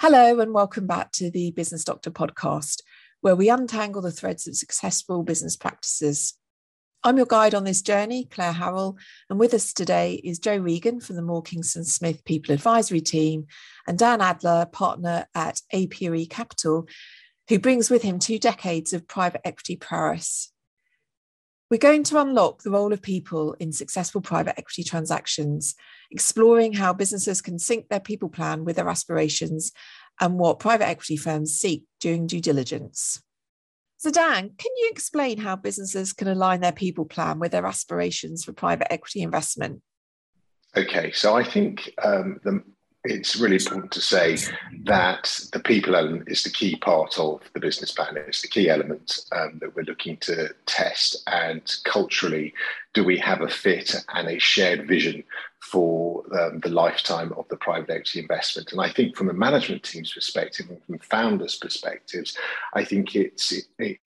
Hello, and welcome back to the Business Doctor podcast, where we untangle the threads of successful business practices. I'm your guide on this journey, Clare Harrall, and with us today is Joe Regan from the Moore Kingston Smith People Advisory Team and Dan Adler, partner at Apiary Capital, who brings with him two decades of private equity prowess. We're going to unlock the role of people in successful private equity transactions, exploring how businesses can sync their people plan with their aspirations and what private equity firms seek during due diligence. So, Dan, can you explain how businesses can align their people plan with their aspirations for private equity investment? Okay, so I think um, the, it's really important to say that the people element is the key part of the business plan. It's the key element um, that we're looking to test. And culturally, do we have a fit and a shared vision for um, the lifetime of the private equity investment? And I think from a management team's perspective and from founders' perspectives, I think it's it, it,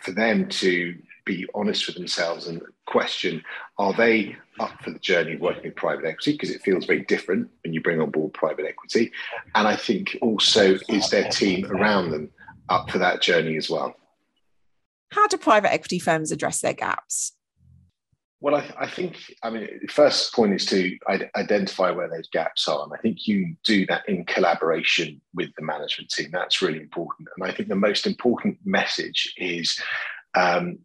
for them to be honest with themselves and question are they up for the journey working with private equity because it feels very different when you bring on board private equity and i think also is their team around them up for that journey as well how do private equity firms address their gaps well, I, I, think, I mean, the first point is to identify where those gaps are. And I think you do that in collaboration with the management team. That's really important. And I think the most important message is um,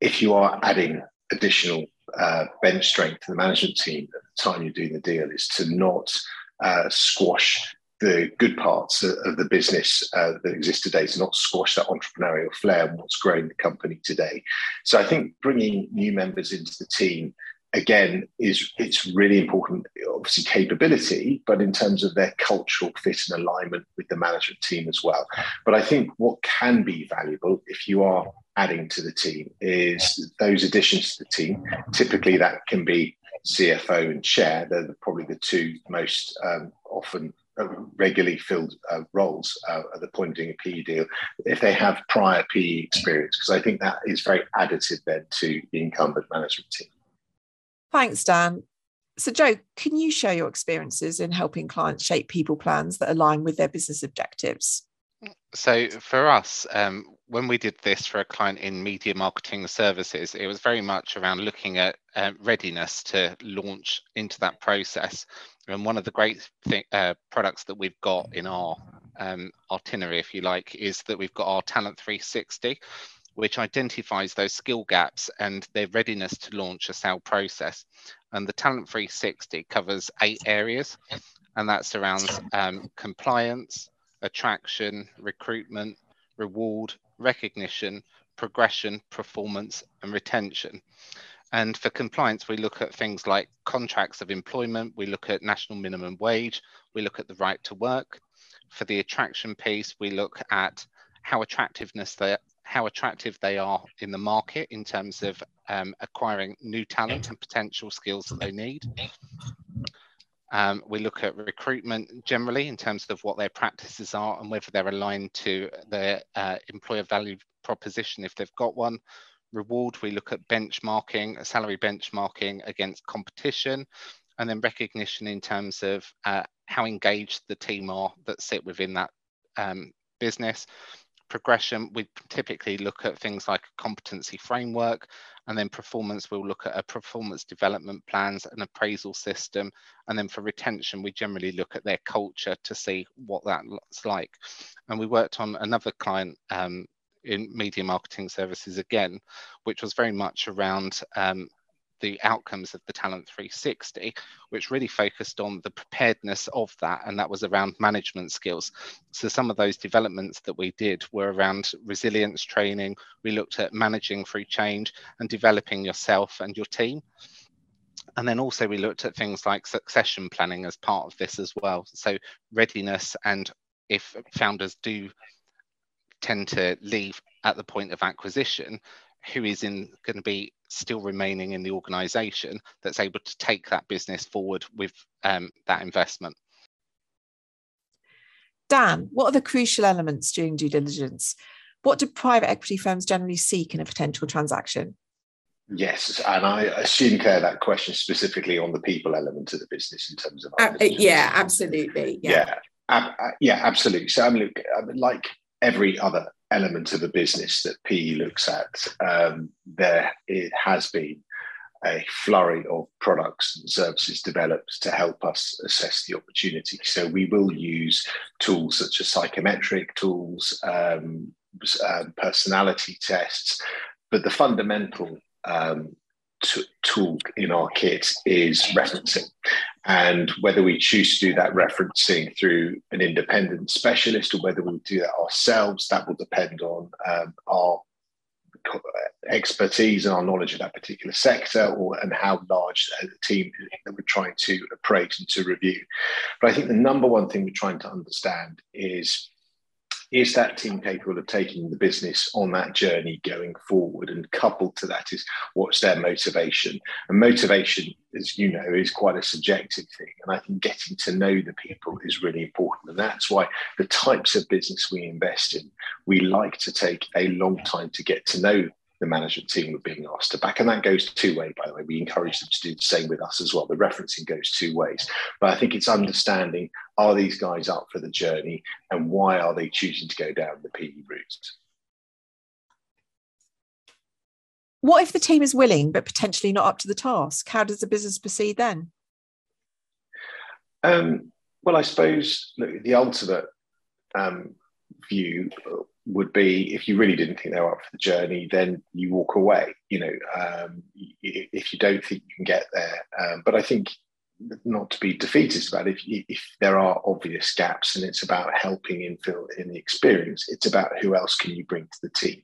if you are adding additional uh, bench strength to the management team at the time you're doing the deal, is to not uh, squash the good parts of the business uh, that exist today to not squash that entrepreneurial flair and what's growing the company today. So I think bringing new members into the team again is it's really important obviously capability but in terms of their cultural fit and alignment with the management team as well but i think what can be valuable if you are adding to the team is those additions to the team typically that can be cfo and chair they're probably the two most um, often uh, regularly filled uh, roles uh, at the point of doing a PE deal if they have prior PE experience, because I think that is very additive then to the incumbent management team. Thanks, Dan. So, Joe, can you share your experiences in helping clients shape people plans that align with their business objectives? So, for us, um, when we did this for a client in media marketing services, it was very much around looking at uh, readiness to launch into that process. And one of the great th- uh, products that we've got in our um, itinerary, if you like, is that we've got our Talent 360 which identifies those skill gaps and their readiness to launch a sale process. And the Talent 360 covers eight areas, and that surrounds um, compliance, attraction, recruitment, reward, recognition, progression, performance, and retention. And for compliance, we look at things like contracts of employment, we look at national minimum wage, we look at the right to work. For the attraction piece, we look at how attractiveness they how attractive they are in the market in terms of um, acquiring new talent and potential skills that they need. Um, we look at recruitment generally in terms of what their practices are and whether they're aligned to their uh, employer value proposition if they've got one. Reward, we look at benchmarking, salary benchmarking against competition, and then recognition in terms of uh, how engaged the team are that sit within that um, business progression, we typically look at things like a competency framework, and then performance, we'll look at a performance development plans, an appraisal system, and then for retention, we generally look at their culture to see what that looks like. And we worked on another client um, in media marketing services again, which was very much around um, the outcomes of the Talent 360, which really focused on the preparedness of that, and that was around management skills. So some of those developments that we did were around resilience training. We looked at managing through change and developing yourself and your team. And then also we looked at things like succession planning as part of this as well. So readiness and if founders do tend to leave at the point of acquisition, who is in going to be still remaining in the organization that's able to take that business forward with um, that investment. Dan, what are the crucial elements during due diligence? What do private equity firms generally seek in a potential transaction? Yes, and I assume, Clare, that question specifically on the people element of the business in terms of. Uh, yeah, absolutely. Yeah. yeah. Uh, yeah, absolutely. So, I mean, look, I mean, like every other element of a business that PE looks at, um, there it has been a flurry of products and services developed to help us assess the opportunity. So we will use tools such as psychometric tools, um, uh, personality tests, but the fundamental um, t- tool in our kit is referencing. And whether we choose to do that referencing through an independent specialist or whether we do that ourselves, that will depend on um, our expertise and our knowledge of that particular sector or and how large the team that we're trying to appraise and to review. But I think the number one thing we're trying to understand is is that team capable of taking the business on that journey going forward? And coupled to that is what's their motivation? And motivation, as you know, is quite a subjective thing. And I think getting to know the people is really important. And that's why the types of business we invest in, we like to take a long time to get to know the management team were being asked to back. And that goes two way, by the way. We encourage them to do the same with us as well. The referencing goes two ways. But I think it's understanding are these guys up for the journey and why are they choosing to go down the PE route? What if the team is willing but potentially not up to the task? How does the business proceed then? Um, well, I suppose look, the ultimate um, view would be if you really didn't think they were up for the journey, then you walk away. You know, um, if you don't think you can get there. Um, but I think not to be defeatist about it, if, if there are obvious gaps and it's about helping infill in the experience, it's about who else can you bring to the team.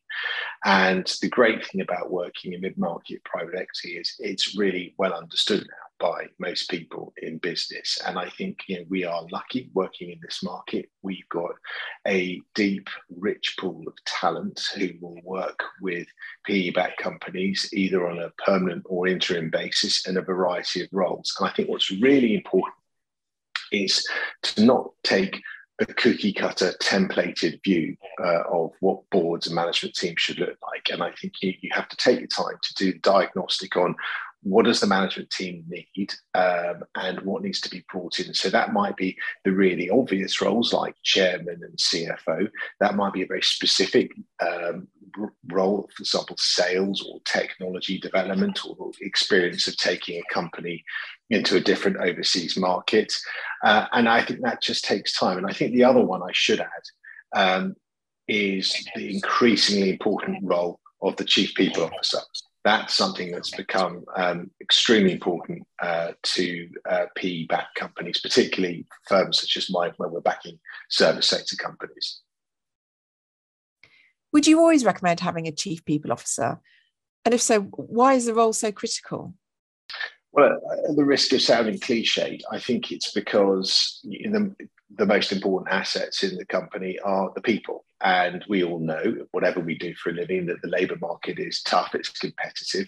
And the great thing about working in mid-market private equity is it's really well understood now by most people in business. And I think you know, we are lucky working in this market. We've got a deep, rich pool of talent who will work with PE backed companies either on a permanent or interim basis in a variety of roles. And I think what's really important is to not take a cookie cutter templated view uh, of what boards and management teams should look like. And I think you, you have to take the time to do diagnostic on what does the management team need um, and what needs to be brought in so that might be the really obvious roles like chairman and cfo that might be a very specific um, role for example sales or technology development or experience of taking a company into a different overseas market. Uh, and i think that just takes time. And i think the other one i should add um, is the increasingly important role of the chief people officer. That's something that's become um, extremely important uh, to uh, PE backed companies, particularly firms such as mine, where we're backing service sector companies. Would you always recommend having a chief people officer? And if so, why is the role so critical? Well, at the risk of sounding cliched, I think it's because the, the most important assets in the company are the people. And we all know, whatever we do for a living, that the labour market is tough, it's competitive.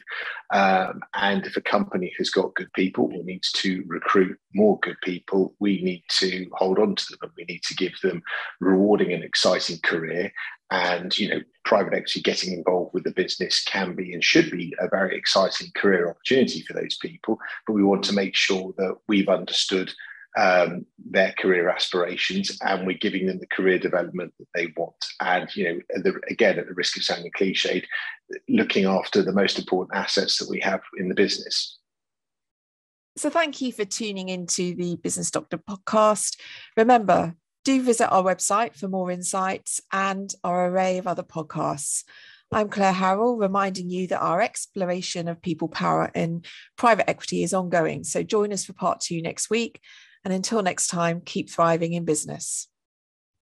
Um, and if a company has got good people or needs to recruit more good people, we need to hold on to them and we need to give them rewarding and exciting career. And, you know, private equity getting involved with the business can be and should be a very exciting career opportunity for those people. But we want to make sure that we've understood um, their career aspirations and we're giving them the career development that they want. And, you know, the, again, at the risk of sounding cliched, looking after the most important assets that we have in the business. So, thank you for tuning into the Business Doctor podcast. Remember, do visit our website for more insights and our array of other podcasts. I'm Clare Harrall, reminding you that our exploration of people power in private equity is ongoing. So join us for part two next week. And until next time, keep thriving in business.